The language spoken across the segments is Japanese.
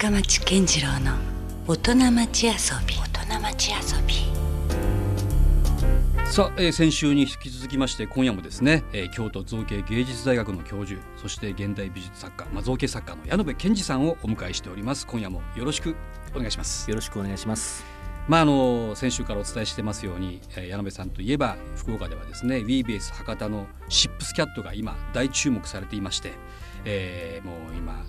深町健次郎の大人町遊び。大人町遊び。さあ、えー先週に引き続きまして今夜もですね、えー京都造形芸術大学の教授そして現代美術作家、まあ、造形作家の矢野部健二さんをお迎えしております。今夜もよろしくお願いします。よろしくお願いします。まああの先週からお伝えしてますように、えー矢野部さんといえば福岡ではですね WeBase 博多のシップスキャットが今大注目されていまして、えーもう今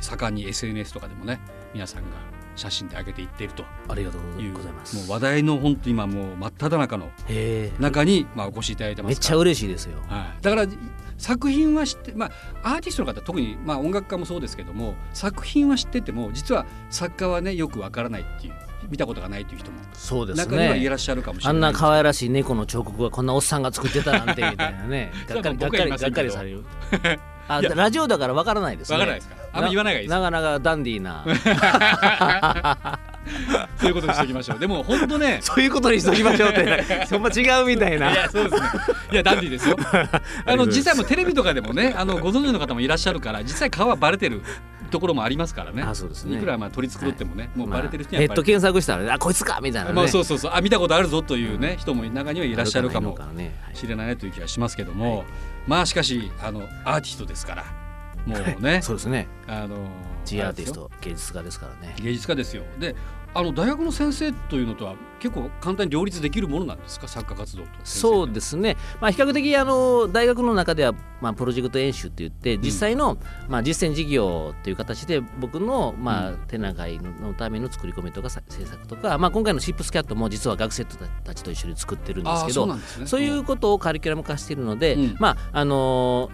盛んに SNS とかでもね皆さんが写真で上げていっているとありがとうございます。もう話題の本当今もう真っ只中の。中に、まあ、お越しいただいてまめっちゃ嬉しいですよ。はい、だから作品は知って、まあ、アーティストの方特に、まあ、音楽家もそうですけども作品は知ってても実は作家はねよくわからないっていう見たことがないっていう人もそうです中にはいらね。っしゃるかもしれあないんな可愛らしい猫の彫刻がこんなおっさんが作ってたなんてみたいなね。がっかりがっかりされる。あラジオだからわからないですね。わからないですか？あんま言わない方がいいですなかなかダンディーな。そういうことにしておきましょう。でも本当ね そういうことにしときましょうって。そんな違うみたいな。いやそうですね。いやダンディーですよ。あの実際もうテレビとかでもねあのご存知の方もいらっしゃるから実際顔はバレてるところもありますからね。あそうですね。いくらまあ取り繕ってもね、もうバレてる人にネット検索したらねあこいつかみたいなね。まあそうそうそう。あ見たことあるぞというね、人も中にはいらっしゃるかもしれないという気がしますけども、まあしかしあのアーティストですからもうね そうですね。あの G アーティスト芸術家ですからね。芸術家ですよであの大学の先生というのとは結構簡単に両立できるものなんですか？作家活動とそうですすね、まあ、比較的あの大学の中では、まあ、プロジェクト演習って言って実際の、まあ、実践事業という形で僕の、まあうん。展覧会のための作り込みとかさ制作とか、まあ、今回のシップスキャットも実は学生たちと一緒に作ってるんですけどそういうことをカリキュラム化しているので、うん。まああの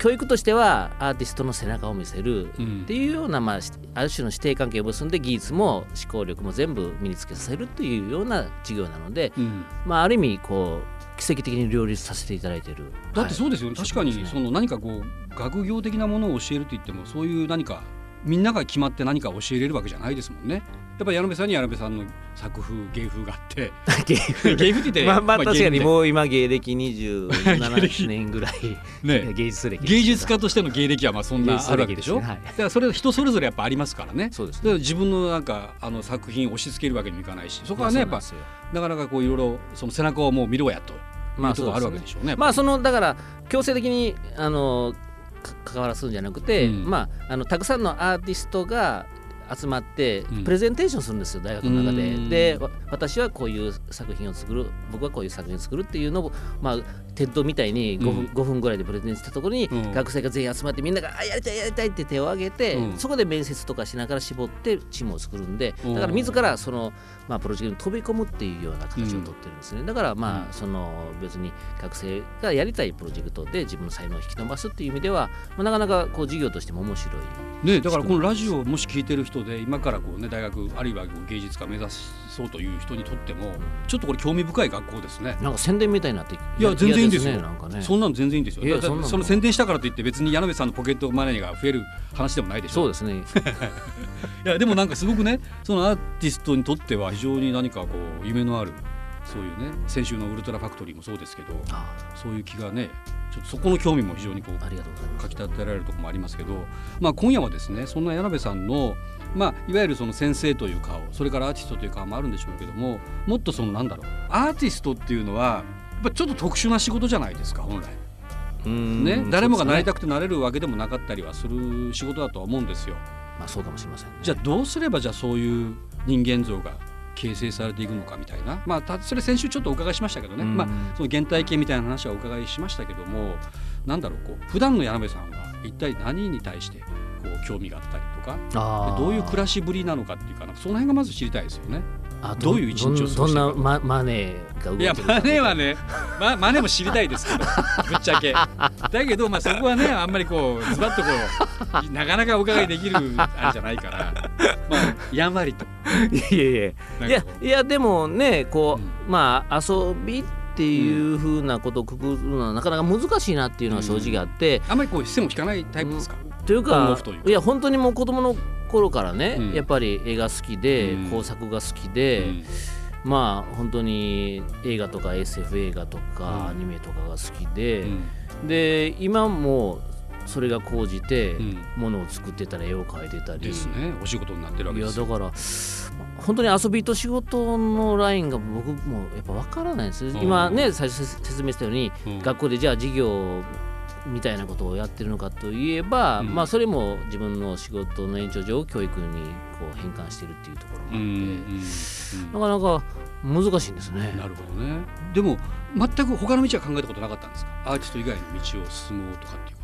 教育としてはアーティストの背中を見せるうん。っていうような、まあ、しある種の師弟関係を結んで技術も思考力も全部身につけさせるというような授業なので、うん。まあ、ある意味こう奇跡的に両立させていただいている。だってそうですよ。ね、はい。確かにその何かこう学業的なものを教えると言ってもそういう何かみんなが決まって何か教えれるわけじゃないですもんね。やっぱり矢野部さんには矢野部さんの作風芸風があって。芸風。芸風ってまあまあ確かにうもう今芸歴 芸歴。27年ぐらいね。芸術歴芸術家としての芸歴はまあそんなあるわけでしょ、ね。はい。だからそれ人それぞれやっぱありますからね。そうですだから自分のなんかあの作品を押し付けるわけにもいかないしそこはねやっぱなかなかこういろいろその背中をもう見ろやと。いうまあところがあるわけでしょうね。まあそのだから強制的にあのか関わらすんじゃなくて、うん。まああのたくさんのアーティストが集まってうん。プレゼンテーションするんですよ大学の中で。うん。でわ私はこういう作品を作る僕はこういう作品を作るっていうのをまあ TED みたいに5分,、うん。5分ぐらいでプレゼンしたところに、うん。学生が全員集まってみんながあやりたいやりたいって手を挙げて、うん。そこで面接とかしながら絞ってチームを作るんでうん。だから自らその、まあ、プロジェクトに飛び込むっていうような形をとってるんですね、だからまあ、うんその別に学生がやりたいプロジェクトで自分の才能を引き伸ばすっていう意味では、まあ、なかなかこう授業としても面白い。ね、だからこのラジオをもし聞いてる人で今からこう、ね、大学あるいはこう芸術家目指そうという人にとってもちょっとこれ興味深い学校ですね。なんか宣伝みたいになっていや全然いいんですよ嫌ねなんかねそんなの全然いいんですよ。その宣伝したからといって別に矢野部さんのポケットマネーが増える話でもないでしょ。そうですね いやでもなんかすごくねそのアーティストにとっては非常に何かこう夢のあるそういうね先週のウルトラファクトリーもそうですけどあそういう気がねちょっとそこの興味も非常にこうありがとうございますかき立てられるところもありますけど、まあ、今夜はですねそんな矢部さんの、まあ、いわゆるその先生という顔それからアーティストという顔もあるんでしょうけどももっとそのなんだろうアーティストっていうのはやっぱちょっと特殊な仕事じゃないですか本来。ね、誰もがなりたくくてなれるわけでもなかったりはする仕事だとは思うんですよ。まあそうかもしれませんね。じゃあどうすればじゃあそういう人間像が形成されていくのかみたいな、まあ、たそれ先週ちょっとお伺いしましたけどね、うん。まあ、その原体験みたいな話はお伺いしましたけどもなんだろうこう普段の柳部さんは一体何に対してこう興味があったりとかどういう暮らしぶりなのかっていうかその辺がまず知りたいですよね。あどういう一日を過ごしてるか。どんなママネーが動いいやマネはね、ま、マネも知りたいですけど ぶっちゃけ。だけど、まあ、そこはねあんまりこうズバッとこうなかなかお伺いできるあれじゃないから、まあ、やんわりと。いやいやいや。いやでもねこう、うん。まあ遊びっていうふうなことをくくるのはなかなか難しいなっていうのは正直あって、あんまりこう視線を引かないタイプですか？うオンオかフというかいや本当にもう子供の頃からね、うん。やっぱり絵が好きで、うん。工作が好きで、うん。まあ本当に映画とか SF 映画とかうん。アニメとかが好きで、うん。で今もそれが高じてうん。ものを作ってたり絵を描いてたり、ですね。お仕事になってるわいけですよ。やだから本当に遊びと仕事のラインが僕もやっぱ分からないんです、ん。今ね最初説明したように、うん。学校でじゃあ授業みたいなことをやってるのかといえば、うん。まあそれも自分の仕事の延長上教育にこう変換してるっていうところもあって、うんうんうんなかなか難しいんですね。なるほどね。でも全く他の道は考えたことなかったんですか？アーティスト以外の道を進もうとかっていう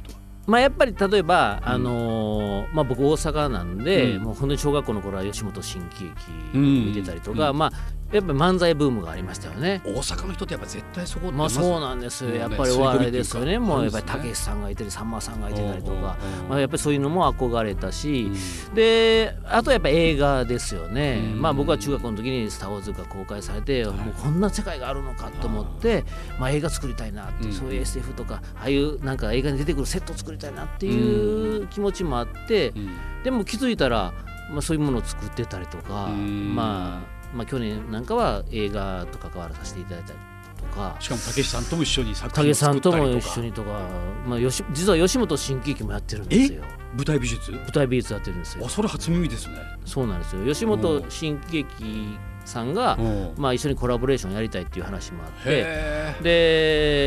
まあ、やっぱり例えば、うん。あのーまあ、僕大阪なんで、うん。もう本当に小学校の頃は吉本新喜劇を見てたりとか、うん。まあ、やっぱり漫才ブームがありましたよね。大阪の人ってやっぱ絶対そこまあずそうなんですよ、ねやっぱりお笑いですよね、もうやっぱりたけしさんがいたり、さんまさんがいてたりとか、うんまあ、やっぱりそういうのも憧れたし、うん。であとやっぱ映画ですよね、うん。まあ僕は中学校の時に「スター・ウォーズ」が公開されて、もうこんな世界があるのかと思ってまあ、映画作りたいなって、うん。そういう SF とかああいうなんか映画に出てくるセットを作りたいなっていう気持ちもあって、うん。でも気づいたら、まあ、そういうものを作ってたりとか、うん。まあ、まあ去年なんかは映画と関わらさせていただいたりとか。しかもたけしさんとも一緒に作品を武さんと作ったりとか。も一緒にとか、まあ、よし実は吉本新喜劇もやってるんですよ。舞台美術？舞台美術やってるんですよ。あそれ初耳ですね。そうなんですよ。吉本新喜劇さんが、うん。まあ、一緒にコラボレーションやりたいっていう話もあってへ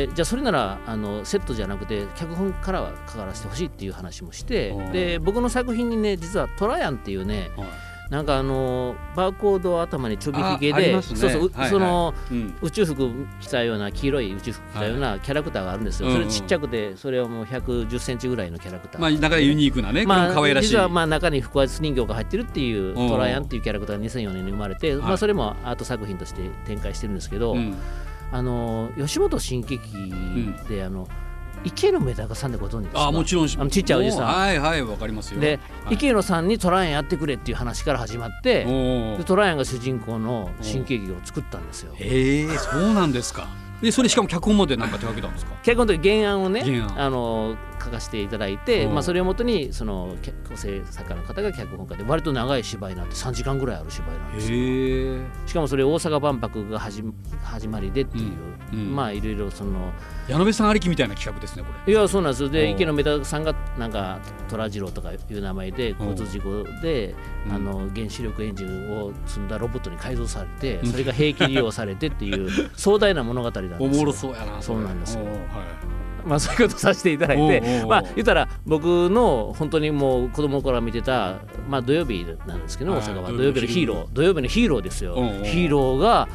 でじゃあそれならあのセットじゃなくて脚本からは関わらせてほしいっていう話もしてうん。で僕の作品にね実はトラヤンっていうねえ、はいなんかあのバーコードを頭にちょびひげで、ね。そうそう、うはいはい。そのうん。宇宙服着たような黄色い宇宙服着たようなキャラクターがあるんですよ、はい。それちっちゃくてそれはもう110センチぐらいのキャラクター。まあ中でユニークなね、まあ、も可愛らしい。実はまあ中に腹圧人形が入ってるっていううん。トライアンっていうキャラクターが2004年に生まれて、まあ、はいそれもアート作品として展開してるんですけど、うん。あの吉本新喜劇で、あの池野メダカさんでご存知ですか？あもちろん。あのちっちゃいおじさん。はいはいわかりますよ。で、はい。池野さんにトライアンやってくれっていう話から始まってでトライアンが主人公の新喜劇を作ったんですよ。へえそうなんですか。でそれしかも脚本までなんか手掛けたんですか？結婚の時原案をねあの書かせていただいて、うん。まあ、それをもとにその脚構成作家の方が脚本家で割と長い芝居なんて3時間ぐらいある芝居なんですよ。しかもそれ大阪万博が始ま始まりでっていう、うん。うん。まあいろいろその矢野部さんありきみたいな企画ですねこれ。いやそうなんですよ。で池野メダさんがなんか虎次郎とかいう名前で交通事故で、うん。あの原子力エンジンを積んだロボットに改造されてうん。それが兵器利用されてっていう壮大な物語なんですよ。おもろそうやなれ。そうなんですよ。はいまあ、そういうことさせていただいてまあ言ったら僕の本当にもう子供から見てた、まあ、土曜日なんですけどはい大阪は。土土曜日のヒーロー。土曜日のヒーローですよ。ヒーローが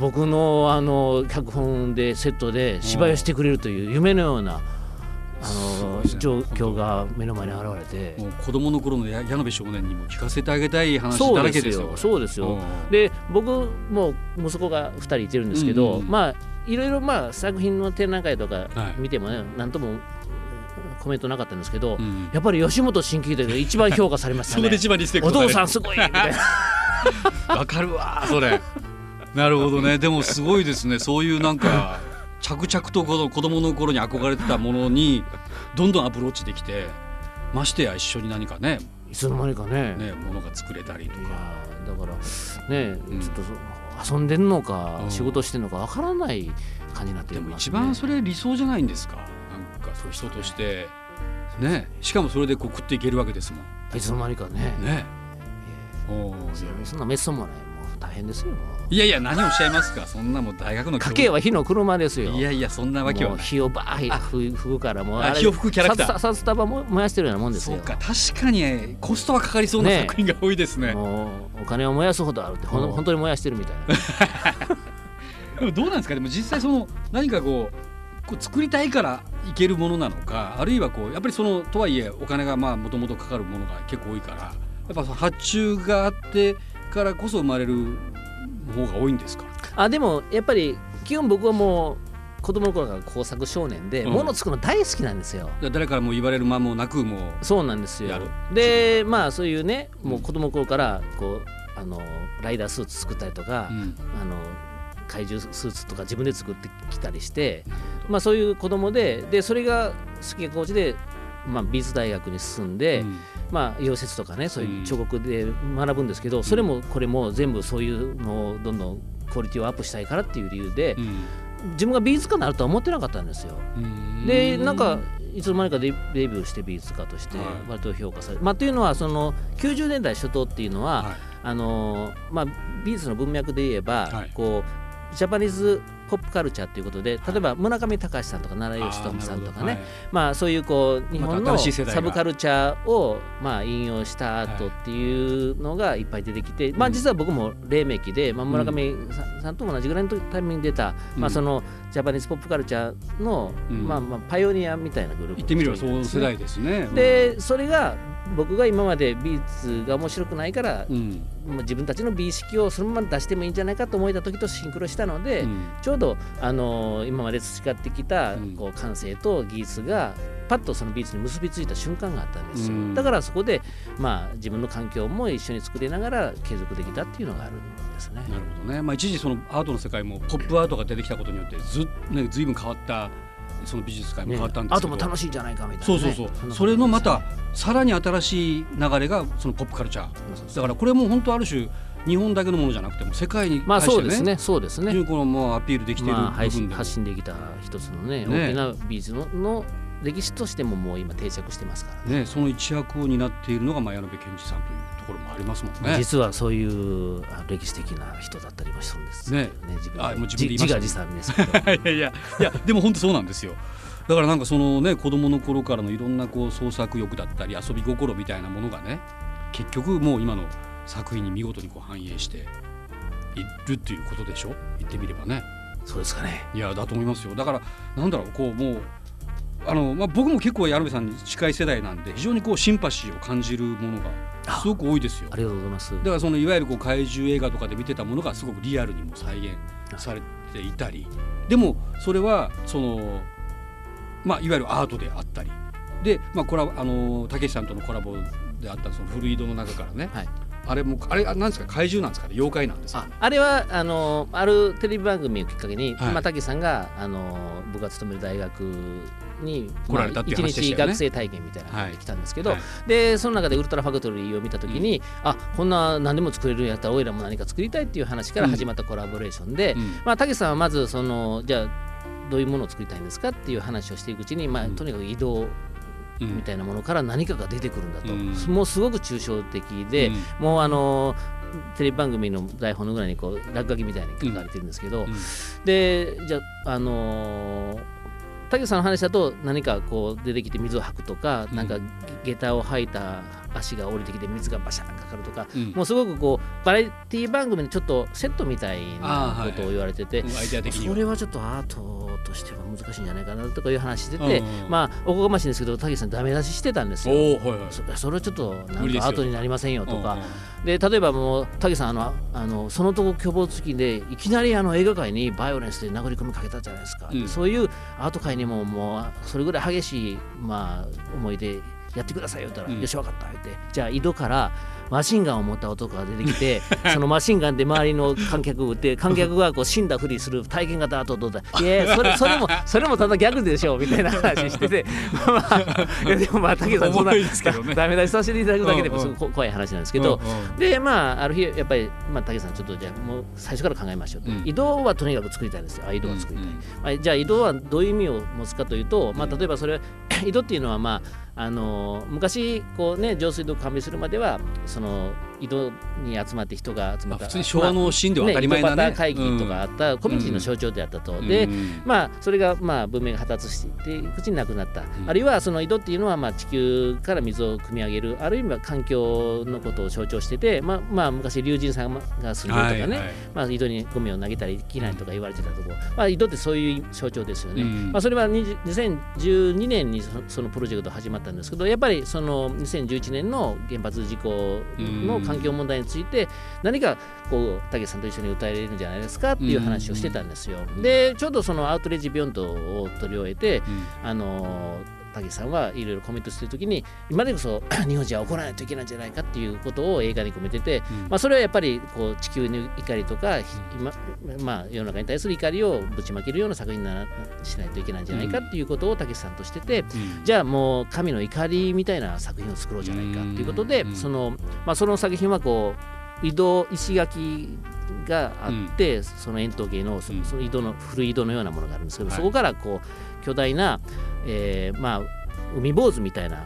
僕のあの脚本でセットで芝居をしてくれるという夢のようなあのね状況が目の前に現れて。もう子供の頃のや矢野部少年にも聞かせてあげたい話だらけですよよ。そうですよ。うんで僕も息子が2人いてるんですけど、うんうんまあいろいろまあ作品の展覧会とかはい。見てもね何ともうんコメントなかったんですけど、うんやっぱり吉本新喜劇で一番評価されました そこでねお父さんすごいみたいな。わかるわそれ。なるほどね。でもすごいですね。そういうなんか着々とこの子供の頃に憧れてたものにどんどんアプローチできてましてや一緒に何かねいつの間にかね。ねものが作れたりとか。だからね、うん。ちょっとそ遊んでんのか、うん。仕事してんのかわからない感じになってでも一ね、番それ理想じゃないんですか？なんかそう人として。ね。しかもそれでこう食っていけるわけですもん。いつの間にかね。ね。おー。そんなめっそうもない大変ですよ。いやいや何をおっしゃいますか？そんなもう大学の家計は火の車ですよ。いやいやそんなわけは火をバーッ吹くからもう火を吹くキャラクター。札束も燃やしてるようなもんですよ。そうか確かにコストはかかりそうなね作品が多いですね。もうお金を燃やすほどあるってほうん。ん本当に燃やしてるみたいな。でもどうなんですか？でも実際その何かこうこう作りたいからいけるものなのかあるいはこうやっぱりそのとはいえお金がまあもともとかかるものが結構多いからやっぱその発注があってからこそ生まれる方が多いんですか？あでもやっぱり基本僕はもう子供の頃から工作少年で、うん。物作るの大好きなんですよ。だ誰からも言われる間もなくもうそうなんですよ。やるでまあそういうねもううん子供の頃からこうあのライダースーツ作ったりとか、うん。あの怪獣スーツとか自分で作ってきたりして、まあ、そういう子供ででそれが好きが高知で、まあ、美術大学に進んで、うんまあ、溶接とかねそういう彫刻で学ぶんですけど、それもこれも全部そういうのをどんどんクオリティをアップしたいからっていう理由で、うん。自分が美術家になるとは思ってなかったんですよ。うん。でなんかいつの間にかデデビューして美術家としてはい。割と評価される、まあ、というのはその90年代初頭っていうのは、はい。あのまあ、美術の文脈で言えば、はい。こうジャパニーズポップカルチャーということで例えば村上隆さんとか奈良義智さんとかね、まあ、そういうこう日本まのサブカルチャーをまあ引用したアートっていうのがいっぱい出てきて、まあ、実は僕も黎明期で、まあ、村上さんさんと同じぐらいのタイミングで出た、うん。まあ、そのジャパニーズポップカルチャーの、うん。まあ、まあパイオニアみたいなグループ言ってみればそうの人世代ですね。でそれが僕が今まで美術が面白くないから、うん、まあ自分たちの美意識をそのまま出してもいいんじゃないかと思えた時とシンクロしたので、うん。ちょうど、あのー今まで培ってきたうん。こう感性と技術がパッとその美術に結びついた瞬間があったんですよ、うん。だからそこで、まあ、自分の環境も一緒に作りながら継続できたっていうのがあるんですね。なるほどね。まあ一時そのアートの世界もポップアートが出てきたことによってずねずいぶん変わったその美術界も変わったんですけど。あとも楽しいんじゃないかみたいな、ね、そうそうそう。それのまたさらに新しい流れがそのポップカルチャー。だからこれも本当ある種日本だけのものじゃなくても世界にまあ対してね。そうですねそうですねのもうアピールできている部分でも発信できた一つのねね大きな美術のの歴史としてももう今定着してますからね。ねその一役を担っているのがまあ矢野部健二さんというところもありますもんね。実はそういうあ歴史的な人だったりもするんですけどね。自分あもう自分で自画自賛ですけど。いやいやいやでも本当そうなんですよ。だからなんかそのね子供の頃からのいろんなこう創作欲だったり遊び心みたいなものがね結局もう今の作品に見事にこう反映しているっていうことでしょ？言ってみればね。そうですかね。いやだと思いますよ。だからなんだろうこうもうあの、まあ、僕も結構矢部さんに近い世代なんで非常にこうシンパシーを感じるものがすごく多いですよ。ありがとうございます。だからそのいわゆるこう怪獣映画とかで見てたものがすごくリアルにも再現されていたりでもそれはそのまあいわゆるアートであったりでまあコラボあのたけしさんとのコラボであったその古井戸の中からね、はい。あれもあれあなんですか？怪獣なんですかね？妖怪なんですかあね？あれはあのあるテレビ番組をきっかけに、はい。まあ、武さんがあの僕が勤める大学に来られたっていう一話でしたよね。日学生体験みたいなので来たんですけど、はい。でその中でウルトラファクトリーを見た時に、あこんな何でも作れるんやったらおいらも何か作りたいっていう話から始まったコラボレーションで、うん。まあ、武さんはまずそのじゃあどういうものを作りたいんですかっていう話をしていくうちに、まあ、うん。とにかく移動うんみたいなものから何かが出てくるんだと、うん。もうすごく抽象的で、うん。もうあのテレビ番組の台本のぐらいにこう落書きみたいに書かれてるんですけど、うん。でじゃああのー武さんの話だと何かこう出てきて水を吐くとか、うんなん。か下駄を履いた足が降りてきて水がバシャンかかるとか、うん。もうすごくこうバラエティ番組のちょっとセットみたいなことを言われてて、うんアイデア的にそれはちょっとアートとしては難しいんじゃないかなとかいう話してて、うん。まあおこがましいんですけど武さんダメ出ししてたんですよ。はいはい。そそれはちょっとなんかアートになりませんよとか。で例えばもう武さんあのあのそのとこ巨望付きでいきなりあの映画界にバイオレンスで殴り込みかけたじゃないですか、うん。そういうアート界にももうそれぐらい激しい、まあ、思いでやってくださいよ言ったら、うん。よし分かった言って。じゃあ井戸からマシンガンを持った男が出てきて そのマシンガンで周りの観客を撃って観客がこう死んだふりする体験型アートどうだ。いやそれそれもそれもただギャグでしょみたいな話してて。まあでもまあ武さんそんな重いですけどね。ダメ出しさせていただくだけでもすごく怖い話なんですけど、うんうん。でまあある日やっぱり、まあ、武さんちょっとじゃあもう最初から考えましょうと、うん。移動はとにかく作りたいんですよあ移動は作りたい、うんうんまあ、じゃあ移動はどういう意味を持つかというと、まあ、うん例えばそれ移動 っていうのはまああの昔こうね上水道を完備するまではその移動に集まって人が集まった。まあ普通に昭和のシーンでは当たり前なね。ね、井戸端会議とかあったコミュニティの象徴であったと、うん。でうんまあそれがまあ文明が発達していくうちになくなった、ん。あるいはその井戸っていうのはまあ地球から水を汲み上げるあるいは環境のことを象徴しててまあまあ昔龍神さんが住んでるとかね、はいはい。まあ、井戸にゴミを投げたりできないとか言われてたとこ。ろ、まあ、井戸ってそういう象徴ですよね、うん。まあ、それは20 2012年にそそのプロジェクト始まったんですけどやっぱりその2011年の原発事故の環境問題について何かこう武さんと一緒に歌えれるんじゃないですかっていう話をしてたんですよ。うん。でちょうどそのアウトレッジビヨンドを取り終えてうん。あの武さんはいろいろコメントしてる時に今でこそ 日本人は怒らないといけないんじゃないかっていうことを映画に込めてて、うん。まあ、それはやっぱりこう地球の怒りとか、今まあ、世の中に対する怒りをぶちまけるような作品にならしないといけないんじゃないかっていうことを武さんとしてて、うん。じゃあもう神の怒りみたいな作品を作ろうじゃないかっていうことで、うん。そのまあ、その作品はこう移動石垣があって、その円筒形のその井戸の古い井戸のようなものがあるん。ですけど、はいそこからこう巨大な、えーまあ海坊主みたいな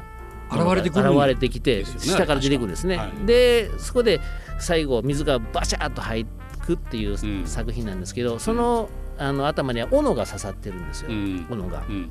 現れてくる現れてきて、ね下から出てくるんですね。はい。でそこで最後水がバシャーっと入くっていううん。作品なんですけど、そのあの頭には斧が刺さってるんですよ、うん。斧が。うん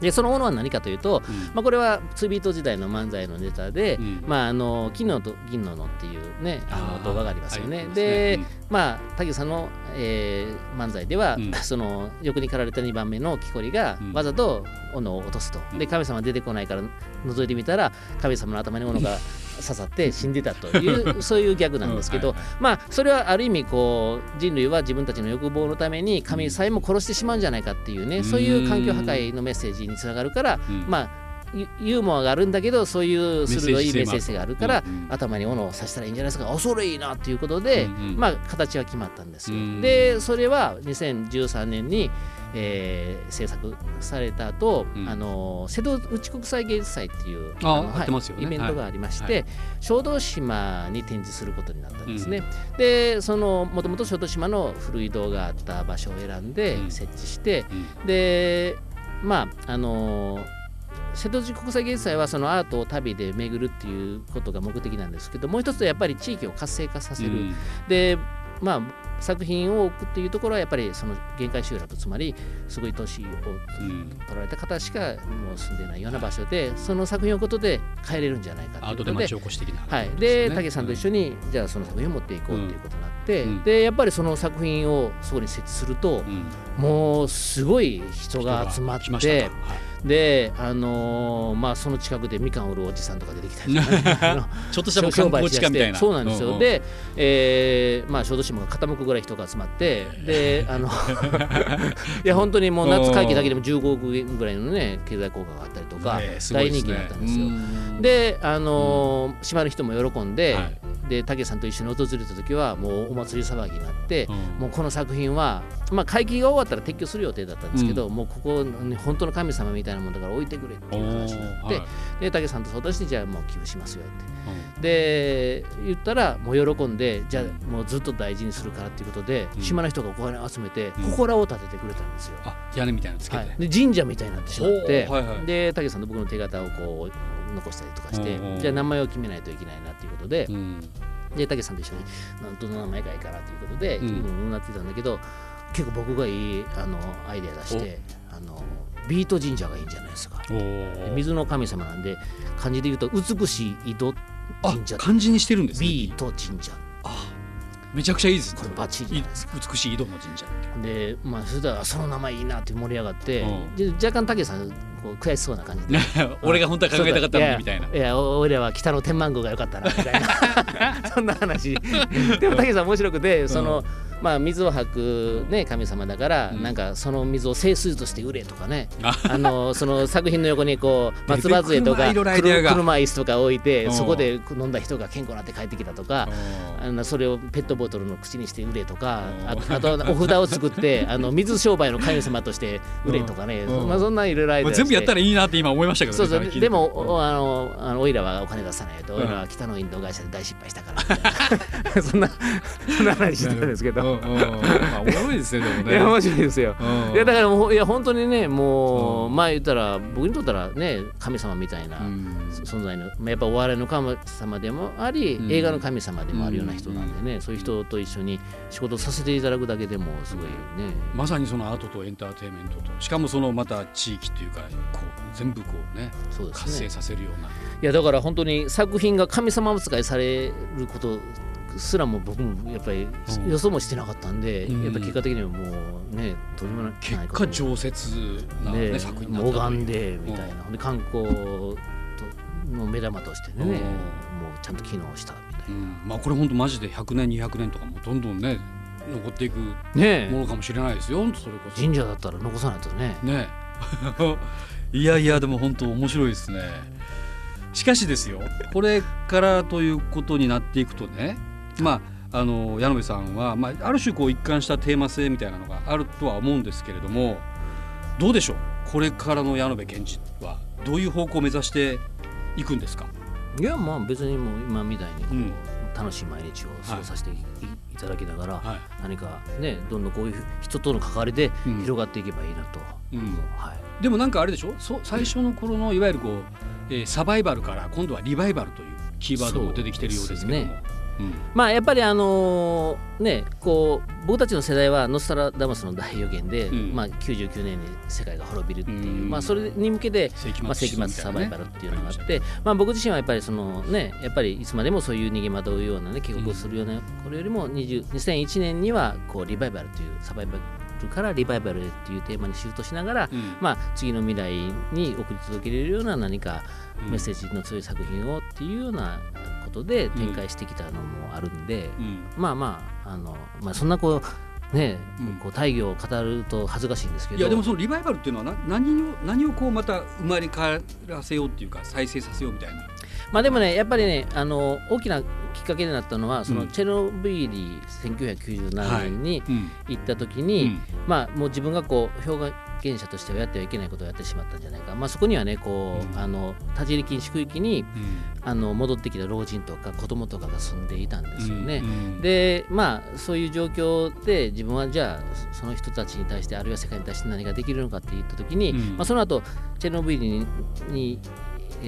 でその斧は何かというと、うん。まあ、これはツービート時代の漫才のネタで、うん。まあ、あの金のと銀ののっていうねあの動画がありますよね。はい。で、うん。まあ武さんの、えー漫才では、うん。その横に駆られた2番目の木こりがうん。わざと斧を落とすと、うんで神様出てこないから覗いてみたら神様の頭に斧が刺さって死んでたというそういうギャグなんですけど、うんはいはい。まあそれはある意味こう人類は自分たちの欲望のために神さえも殺してしまうんじゃないかっていうね、そういう環境破壊のメッセージにつながるから、うん。まあユユーモアがあるんだけどそういう鋭いメッセージがあるから、うんうん頭に斧を刺したらいいんじゃないですか。恐れいいなっていうことで、うんうん。まあ形は決まったんですよ。うんでそれは2013年に、えー制作された後、うん。あの瀬戸内国際芸術祭っていうあのやってますよね。イベントがありまして、はい。小豆島に展示することになったんですね。でそのもともと小豆島の古い堂があった場所を選んでうん。設置して、うん。でまああの瀬戸内国際芸術祭はそのアートを旅で巡るっていうことが目的なんですけどもう一つはやっぱり地域を活性化させる、うん。でまあ作品を置くっていうところはやっぱりその限界集落つまりすごい都市をうん取られた方しかもう住んでないような場所でその作品を置くことで帰れるんじゃないかということで。ではい、で、ね武さんと一緒に、じゃあその作品を持っていこうっていうことになって、うん。でやっぱりその作品をそこに設置すると、うん。もうすごい人が集まってで、あのーまあその近くでみかん売るおじさんとか出てきたりとかね、ちょっとした観光地化みたいな。そうなんですよ、うんうん。で、えーまあ小豆島が傾くぐらい人が集まってであの いや本当にもう夏会期だけでも15億円ぐらいのね経済効果があったりとか、ねすごい大人気だったんですよ。うん。であのー島の人も喜んで、はい。で武さんと一緒に訪れた時はもうお祭り騒ぎになって、うん。もうこの作品は、まあ、会期が終わったら撤去する予定だったんですけど、もうここ、ね、本当の神様みたいなもんだから置いてくれっていう話になって、はい。で武さんと相談してじゃあもう寄付しますよって。で言ったらもう喜んでじゃあもうずっと大事にするからっていうことで、うん。島の人がお金を集めてうん。祠を立ててくれたんですよ。あ屋根みたいなのつけて、はい、で神社みたいになってしまって、はいはい。で武さんと僕の手形をこう残したりとかして、じゃあ名前を決めないといけないなっていうことで、うん。で武さんと一緒になんどの名前がいいかなということで、うん。うんなってたんだけど結構僕がいいあのアイデア出してあのビート神社がいいんじゃないですか。水の神様なんで漢字で言うと美しい井戸あ神社。漢字にしてるんですね。ビート神社。あめちゃくちゃいいです。ねこれバッチリ。美しい井戸の神社。でまあそれではその名前いいなって盛り上がって、うん。で若干武さんこう悔しそうな感じで。俺が本当は考えたかったのにみたいな。いやお俺らは北の天満宮が良かったなみたいな。そんな話。でも武さん面白くてその、まあ水を吐くね神様だから、うん。なんかその水を清水として売れとかね。ああのその作品の横にこう 松葉杖とか車椅子とか置いてうんそこで飲んだ人が健康になって帰ってきたとかうんあのそれをペットボトルの口にして売れとかうんああとお札を作ってあの水商売の神様として売れとかね、うんまあ、そんないろいろアイデアまあ全部やったららいいなって今思いましたけどそうそうでもおあのあのおいらはお金出さないと、うんおいらは北のインド会社で大失敗したからそんなそんな話してたんですけど、まあおもろいですねでもね。いや面白いですよ。うんいやだからもういや本当にねもう、うん。まあ言ったら僕にとったらね神様みたいなうん。存在の、まあやっぱお笑いの神様でもあり、うん。映画の神様でもあるような人なんでね、そういう人と一緒に仕事させていただくだけでもすごいね、まさにそのアートとエンターテインメントとしかもそのまた地域っていうかこう全部こうねそうですね。活性させるような。いやだから本当に作品が神様扱いされることすらも僕もやっぱりうん。予想もしてなかったんで、うん。やっぱ結果的にはもうねとんでもない結果常設な、ねね作品にな拝んでみたいな、ほんで観光との目玉としてね、うん。もうちゃんと機能したみたいうん。まあこれ本当マジで100年200年とかもどんどんね残っていくものかもしれないですよそれこそ。神社だったら残さないとね。ね いやいやでも本当面白いですね。しかしですよこれからということになっていくとねまああの矢野部さんは、まあ、ある種こう一貫したテーマ性みたいなのがあるとは思うんですけれどもどうでしょう？これからの矢野部検事はどういう方向を目指していくんですか、いやまあ別にもう今みたいにこう、うん。楽しい毎日を過ごさせてい,、い、ただきながら、はい。何かねどんどんこういう人との関わりでうん。広がっていけばいいなと、うん。はい、でもなんかあれでしょ？そ最初の頃のいわゆるこう、えーサバイバルから今度はリバイバルというキーワードも出てきてるようですけども。まあやっぱりあのねこう僕たちの世代はノスタラダムスの大予言で、うん。まあ、99年に世界が滅びるっていう、うん。まあ、それに向けて世紀末まあ、世紀末サバイバルっていうのがあって、まあ、僕自身はやっぱりそのねやっぱりいつまでもそういう逃げ惑うようなね帰国をするようなこれよりも20 2001年にはこうリバイバルというサバイバルからリバイバルへっていうテーマにシフトしながら、うん。まあ、次の未来に送り届けれるような何かうんメッセージの強い作品をっていうようなことで展開してきたのもあるんで、うん。まあまああの、まあ、そんなこうね、うん。こう大義を語ると恥ずかしいんですけど。いやでもそのリバイバルっていうのはな何を何をこうまた生まれ変わらせようっていうか再生させようみたいな。まあでもねやっぱりねあの大きなきっかけになったのはその、うん。チェルノブイリ1997年にうん。行った時うに、ん。まあもう自分がこう表現者としてはやってはいけないことをやってしまったんじゃないか、まあ、そこにはねこう、うん。あの立ち入り禁止区域にうん。あの戻ってきた老人とか子供とかが住んでいたんですよね。うんでまあそういう状況で自分はじゃあその人たちに対してあるいは世界に対して何ができるのかって言った時に、うん。まあ、その後チェルノブイリにに、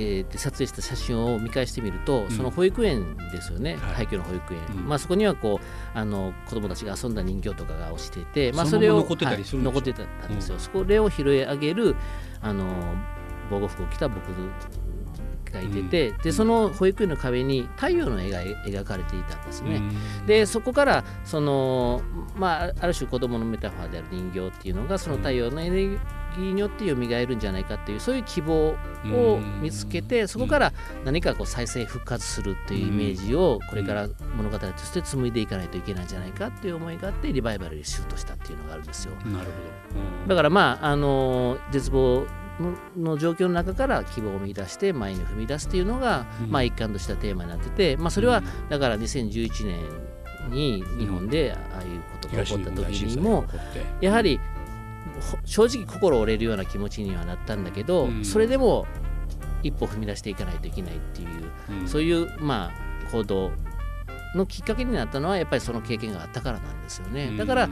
えーで撮影した写真を見返してみると、ん。その保育園ですよね、はい。廃墟の保育園、うん。まあ、そこにはこうあの子供たちが遊んだ人形とかが落ちてて、まあ、そそれを残ってたりするはい残ってたんですよ、そこれを拾い上げるあの防護服を着た僕がいてて、うん。でその保育園の壁に太陽の絵が描かれていたんですね。うん。でそこからその、まあ、ある種子供のメタファーである人形っていうのがその太陽のエネルギーによって蘇るんじゃないかっていうそういう希望を見つけてそこから何かこう再生復活するっていうイメージをこれから物語として紡いでいかないといけないんじゃないかっていう思いがあってリバイバルにシフトしたっていうのがあるんですよ。なるほど。うん。だからまああの絶望のの状況の中から希望を見出して前に踏み出すっていうのが、うん。まあ一貫としたテーマになってて、まあ、それはだから2011年に日本でああいうことが起こった時にもやはりほ正直心折れるような気持ちにはなったんだけど、うん。それでも一歩踏み出していかないといけないっていう、そういうまあ行動のきっかけになったのはやっぱりその経験があったからなんですよね。だから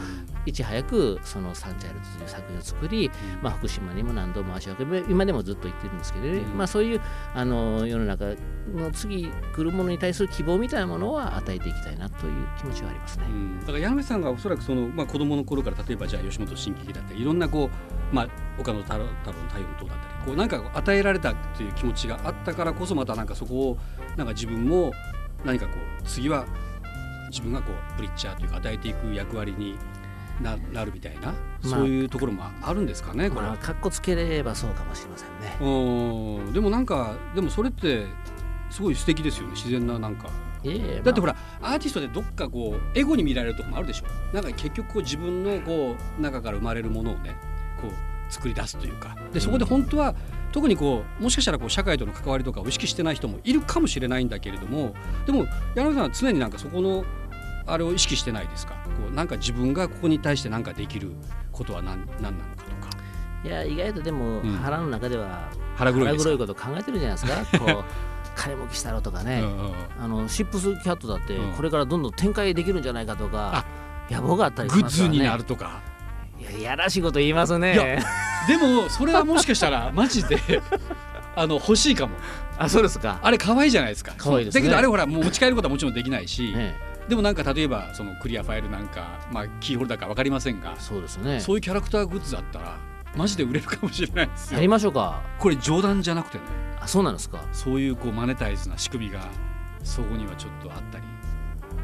いち早くそのサンチャイルズという作品を作り、まあ、福島にも何度も足を運び今でもずっと言ってるんですけどね、うん。まあ、そういうあの世の中の次来るものに対する希望みたいなものは与えていきたいなという気持ちはありますね。うん。だから矢野さんがおそらくその、まあ、子供の頃から例えばじゃあ吉本新喜劇だったりいろんなこう、まあ、岡野太郎太郎の太陽の塔だったりこうなんか与えられたという気持ちがあったからこそまたなんかそこをなんか自分も何かこう次は自分がこうブリッチャーというか与えていく役割にななるみたいな、そういうところもあるんですかねこれは。まあ、かっこつければそうかもしれませんね。うんでもなんかでもそれってすごい素敵ですよね自然ななんかいえいえだってほまらアーティストでどっかこうエゴに見られるとこもあるでしょなんか結局こう自分のこう中から生まれるものをねこう作り出すというかでそこで本当は特にこうもしかしたらこう社会との関わりとかを意識してない人もいるかもしれないんだけれどもでも柳さんは常になんかそこのあれを意識してないですか？こうなんか自分がここに対して何かできることは何何なのかとか。あいや意外とでもうん。腹の中では腹黒いこと考えてるじゃないですか？こう金儲けしたろとかね、うんうんうん。あのシップスキャットだってうん。これからどんどん展開できるんじゃないかとか、野望があったりしグッますからね。ズになるとかいやらしいこと言いますね。いやでもそれはもしかしたら マジであの欲しいかも。あそうですか。あれ可愛いじゃないですか。可愛いですね。だけどあれほらもう持ち帰ることはもちろんできないし、ねでもなんか例えばそのクリアファイルなんか、まあ、キーホルダーか分かりませんが、そうですね。そういうキャラクターグッズだったらマジで売れるかもしれないですよ。やりましょうか。これ冗談じゃなくてね。あそうなんですか。そういうこうマネタイズな仕組みがそこにはちょっとあったり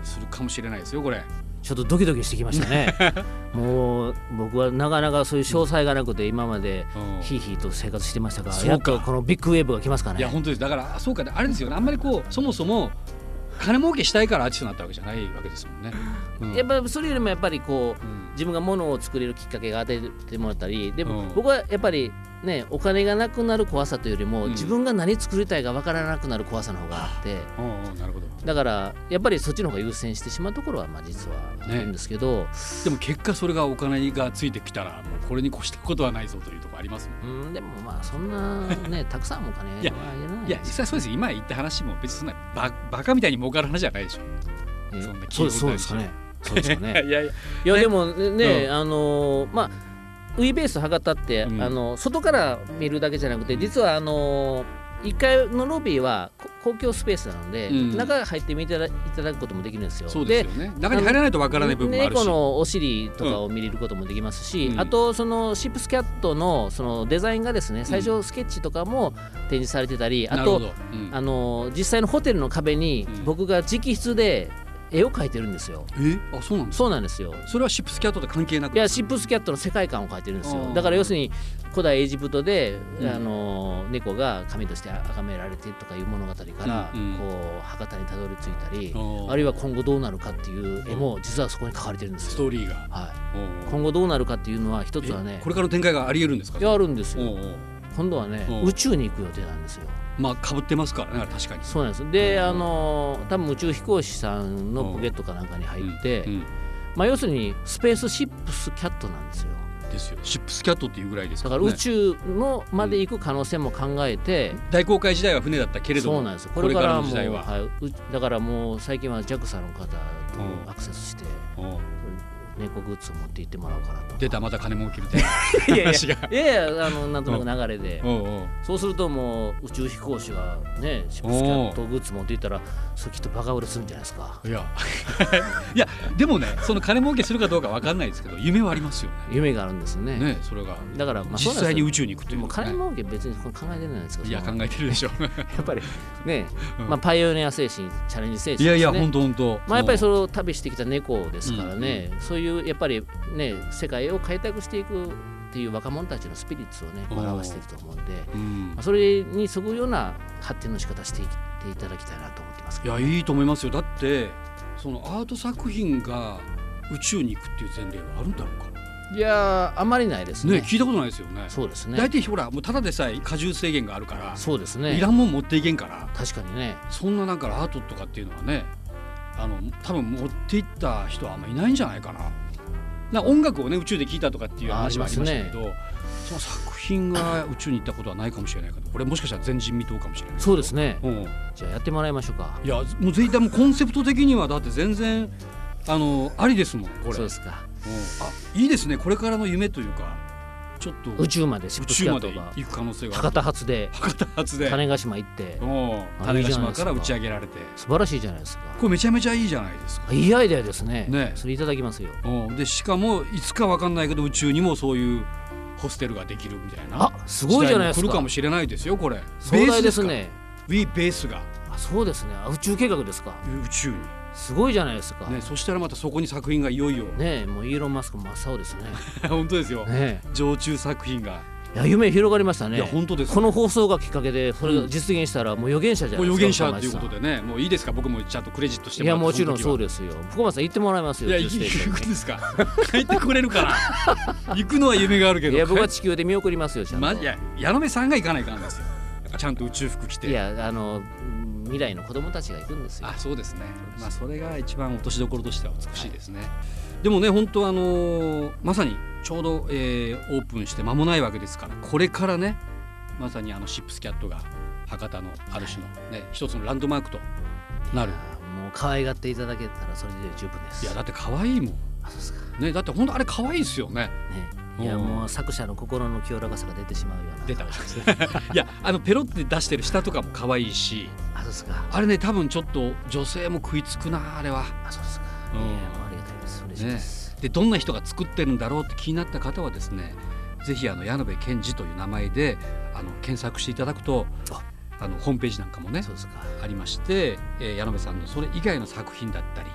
するかもしれないですよこれ。ちょっとドキドキしてきましたね。もう僕はなかなかそういう詳細がなくて今までうん。ヒーヒーと生活してましたがそうか。やっとこのビッグウェーブが来ますかね。いや本当です。だからあそうか。あれですよね。あんまりこうそもそも金儲けしたいからアーティストになったわけじゃないわけですもんね。うん。やっぱりそれよりもやっぱりこううん。自分がものを作れるきっかけが与えてもらったりでもうん。僕はやっぱりねお金がなくなる怖さというよりも、うん。自分が何作りたいかわからなくなる怖さの方があって。なるほど。だからやっぱりそっちの方が優先してしまうところはまあ実はあるんですけど、でも結果それがお金がついてきたらもうこれに越したことはないぞというところありますもん。うん、でもまあそんなね たくさんお金はあげないいや実際そうですよ。今言った話も別にそんなババカみたいに儲かる話じゃないでしょ。えそんなそうですかね。そうですかね。いやいや。いやでもね、あのーまあウィベース博多って、うん。あの外から見るだけじゃなくて実はあの1階のロビーはこ公共スペースなので、うん。中入ってみていただくこともできるんですよ。そうですよね。中に入らないとわからない部分もあるし。猫のお尻とかを見れることもできますし、うん。あとそのシップスキャットのそのデザインがですね最初スケッチとかも展示されてたり、うん。あの実際のホテルの壁にうん。僕が直筆で絵を描いてるんですよ。え？あそうなんですか？そうなんですよ。それはシップスキャットと関係なくいやシップスキャットの世界観を描いてるんですよ。だから要するに古代エジプトで、うん。あの猫が神として崇められてとかいう物語から、うんうん。こう博多にたどり着いたり、あー。あるいは今後どうなるかっていう絵も実はそこに書かれてるんですよ。ストーリーが。はい、今後どうなるかっていうのは一つはねえこれからの展開がありえるんですか？いやあるんですよ今度はねうん。宇宙に行く予定なんですよ。まあかぶってますからね確かに。そうなんです。でうん。あの多分宇宙飛行士さんのポケットかなんかに入って、うん。まあ、要するにスペースシップスキャットなんですよ。ですよ。シップスキャットっていうぐらいですだか、ね、からら宇宙のまで行く可能性も考えて、大航海時代は船だったけれどもそうなんですよ。これからもの時代は、はいうだからもう最近は JAXA の方とうん。アクセスして。おう猫グッズを持って行ってもらおうかなと。出たまた金儲けるっていやいや話が。いやいやあのなんとなく流れで、そうするともう宇宙飛行士がねシップスキャットグッズ持って行ったらそれきっとバカ売れするんじゃないですか。いや。いやでもねその金儲けするかどうかわかんないですけど夢はありますよね。夢があるんですね。ねそれが。だからまあ実際に宇宙に行くというね。金儲け別に考えてないんですけど。いや考えてるでしょ やっぱりね、うん。まあ、パイオニア精神チャレンジ精神ね。いやいや本当本当まあ、やっぱりそのれを旅してきた猫ですからね、そういうやっぱりね世界を開拓していくっていう若者たちのスピリッツをねうん。表していると思うんで、うん。まあ、それにそぐような発展の仕方していっていただきたいなと思ってますけどいやいいと思いますよ。だってそのアート作品が宇宙に行くっていう前例はあるんだろうか。いやーあまりないですね。ね聞いたことないですよね。そうですね。大体ほらもうただでさえ荷重制限があるからそうですね。いらんもん持っていけんから確かにね。そんななんかアートとかっていうのはねあの多分持っていった人はあんまいないんじゃないかな。な音楽をね宇宙で聴いたとかっていう話もありましたけど、その作品が宇宙に行ったことはないかもしれないけどこれもしかしたら前人未到かもしれない。そうですね。うん、じゃあやってもらいましょうか。いやもう絶対もうコンセプト的にはだって全然あのありですもんこれ。そうですか。うん。あいいですねこれからの夢というかちょっと宇宙までシッ宇プスキャットが行く可能性が博多発で博多発で。種子島行って種子島から打ち上げられて。素晴らしいじゃないですか。これめちゃめちゃいいじゃないですか。いいアイデアですね。ね。それいただきますよ。うんでしかもいつかわかんないけど宇宙にもそういうホステルができるみたいな。あすごいじゃないですか。来るかもしれないですよこれ。壮大ですね。スか？We ベースが。あそうですね。あ宇宙計画ですか。宇宙。にすごいじゃないですか。ねそしたらまたそこに作品がいよいよ。ねえもうイーロン・マスクも真っ青ですね。本当ですよ。ね常駐作品が。えいや夢広がりましたね。いや本当です。この放送がきっかけでそれが実現したらもう予言者じゃないですか予言者ということでね。もういいですか？僕もちゃんとクレジットしていやもちろんそうでですよ。福松さん言ってもらいますよいや行くんですか？帰ってくれるかな 行くのは夢があるけど。にいや僕は地球で見送りますよちゃんと、まいや矢野目さんが行かないかんですよ。ちゃんと宇宙服着て。いやあのうん未来の子供たちが行くんですよ。あそうですね。まあそれが一番落としどころとしては美しいですね、でもね本当あのーまさにちょうど、えーオープンして間もないわけですからこれからねまさにあのシップスキャットが博多のある種のね一つのランドマークとなる。もう可愛がっていただけたらそれで十分です。いやだって可愛いもん。あそうですか。ねだって本当あれ可愛いですよね。ねいやうん。もう作者の心の清らかさが出てしまうような。出た いやあのペロって出してる下とかも可愛いし。あそうですか。あれね多分ちょっと女性も食いつくなあれは。あそうですか。うん。いやもうありがたいです。嬉しいです、でどんな人が作ってるんだろうって気になった方はですねぜひあの矢野部健二という名前であの検索していただくとあ。あのホームページなんかもねありまして、えー、矢野部さんのそれ以外の作品だったり、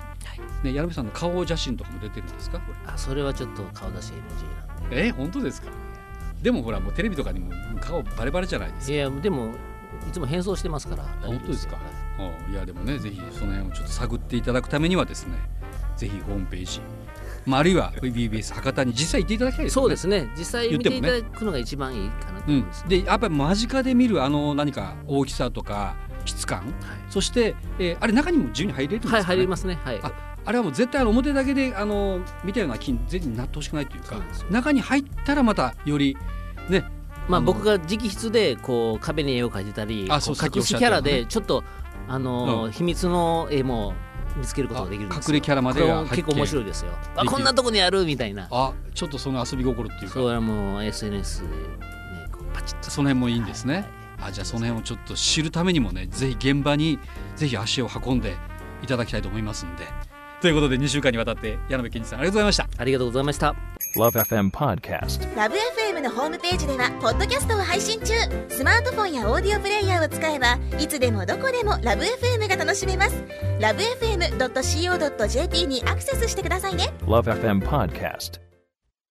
ね、矢野部さんの顔写真とかも出てるんですか？あそれはちょっと顔出し NG なんで。えー本当ですか？でもほらもうテレビとかにも顔バレバレじゃないですか。いやでもいつも変装してますから本当ですか？ようん。いやでもねぜひその辺をちょっと探っていただくためにはですねぜひホームページまあ、あるいは BBS 博多に実際行っていただきたいですよね。そうですね。実際見ていただくのが一番いいかなとうん思います、、でやっぱり間近で見るあの何か大きさとか質感そして、えーあれ中にも自由に入れるんですか、ね、はい、入りますね。はい。ああれはもう絶対表だけであの見たような金全然になってほしくないというか中に入ったらまたよりねまあ僕が直筆でこう壁に絵を描いてたり隠しキャラでちょっとあの秘密の絵も見つけることができるんですよ。あ隠れキャラまで結構面白いですよ。あこんなとこにあるみたいな。あちょっとその遊び心っていうか。それはもう SNS でねパチッと。その辺もいいんですね、あじゃあその辺をちょっと知るためにもねぜひ現場にぜひ足を運んでいただきたいと思いますんでということで2週間にわたって矢部健二さんありがとうございました。ありがとうございました。Love FM Podcast. ラブ f m のホームページではポッドキャストを配信中。スマートフォンやオーディオプレイヤーを使えばいつでもどこでもラブ f m が楽しめます。ラブ FM.co.jp にアクセスしてくださいね。Love FM Podcast.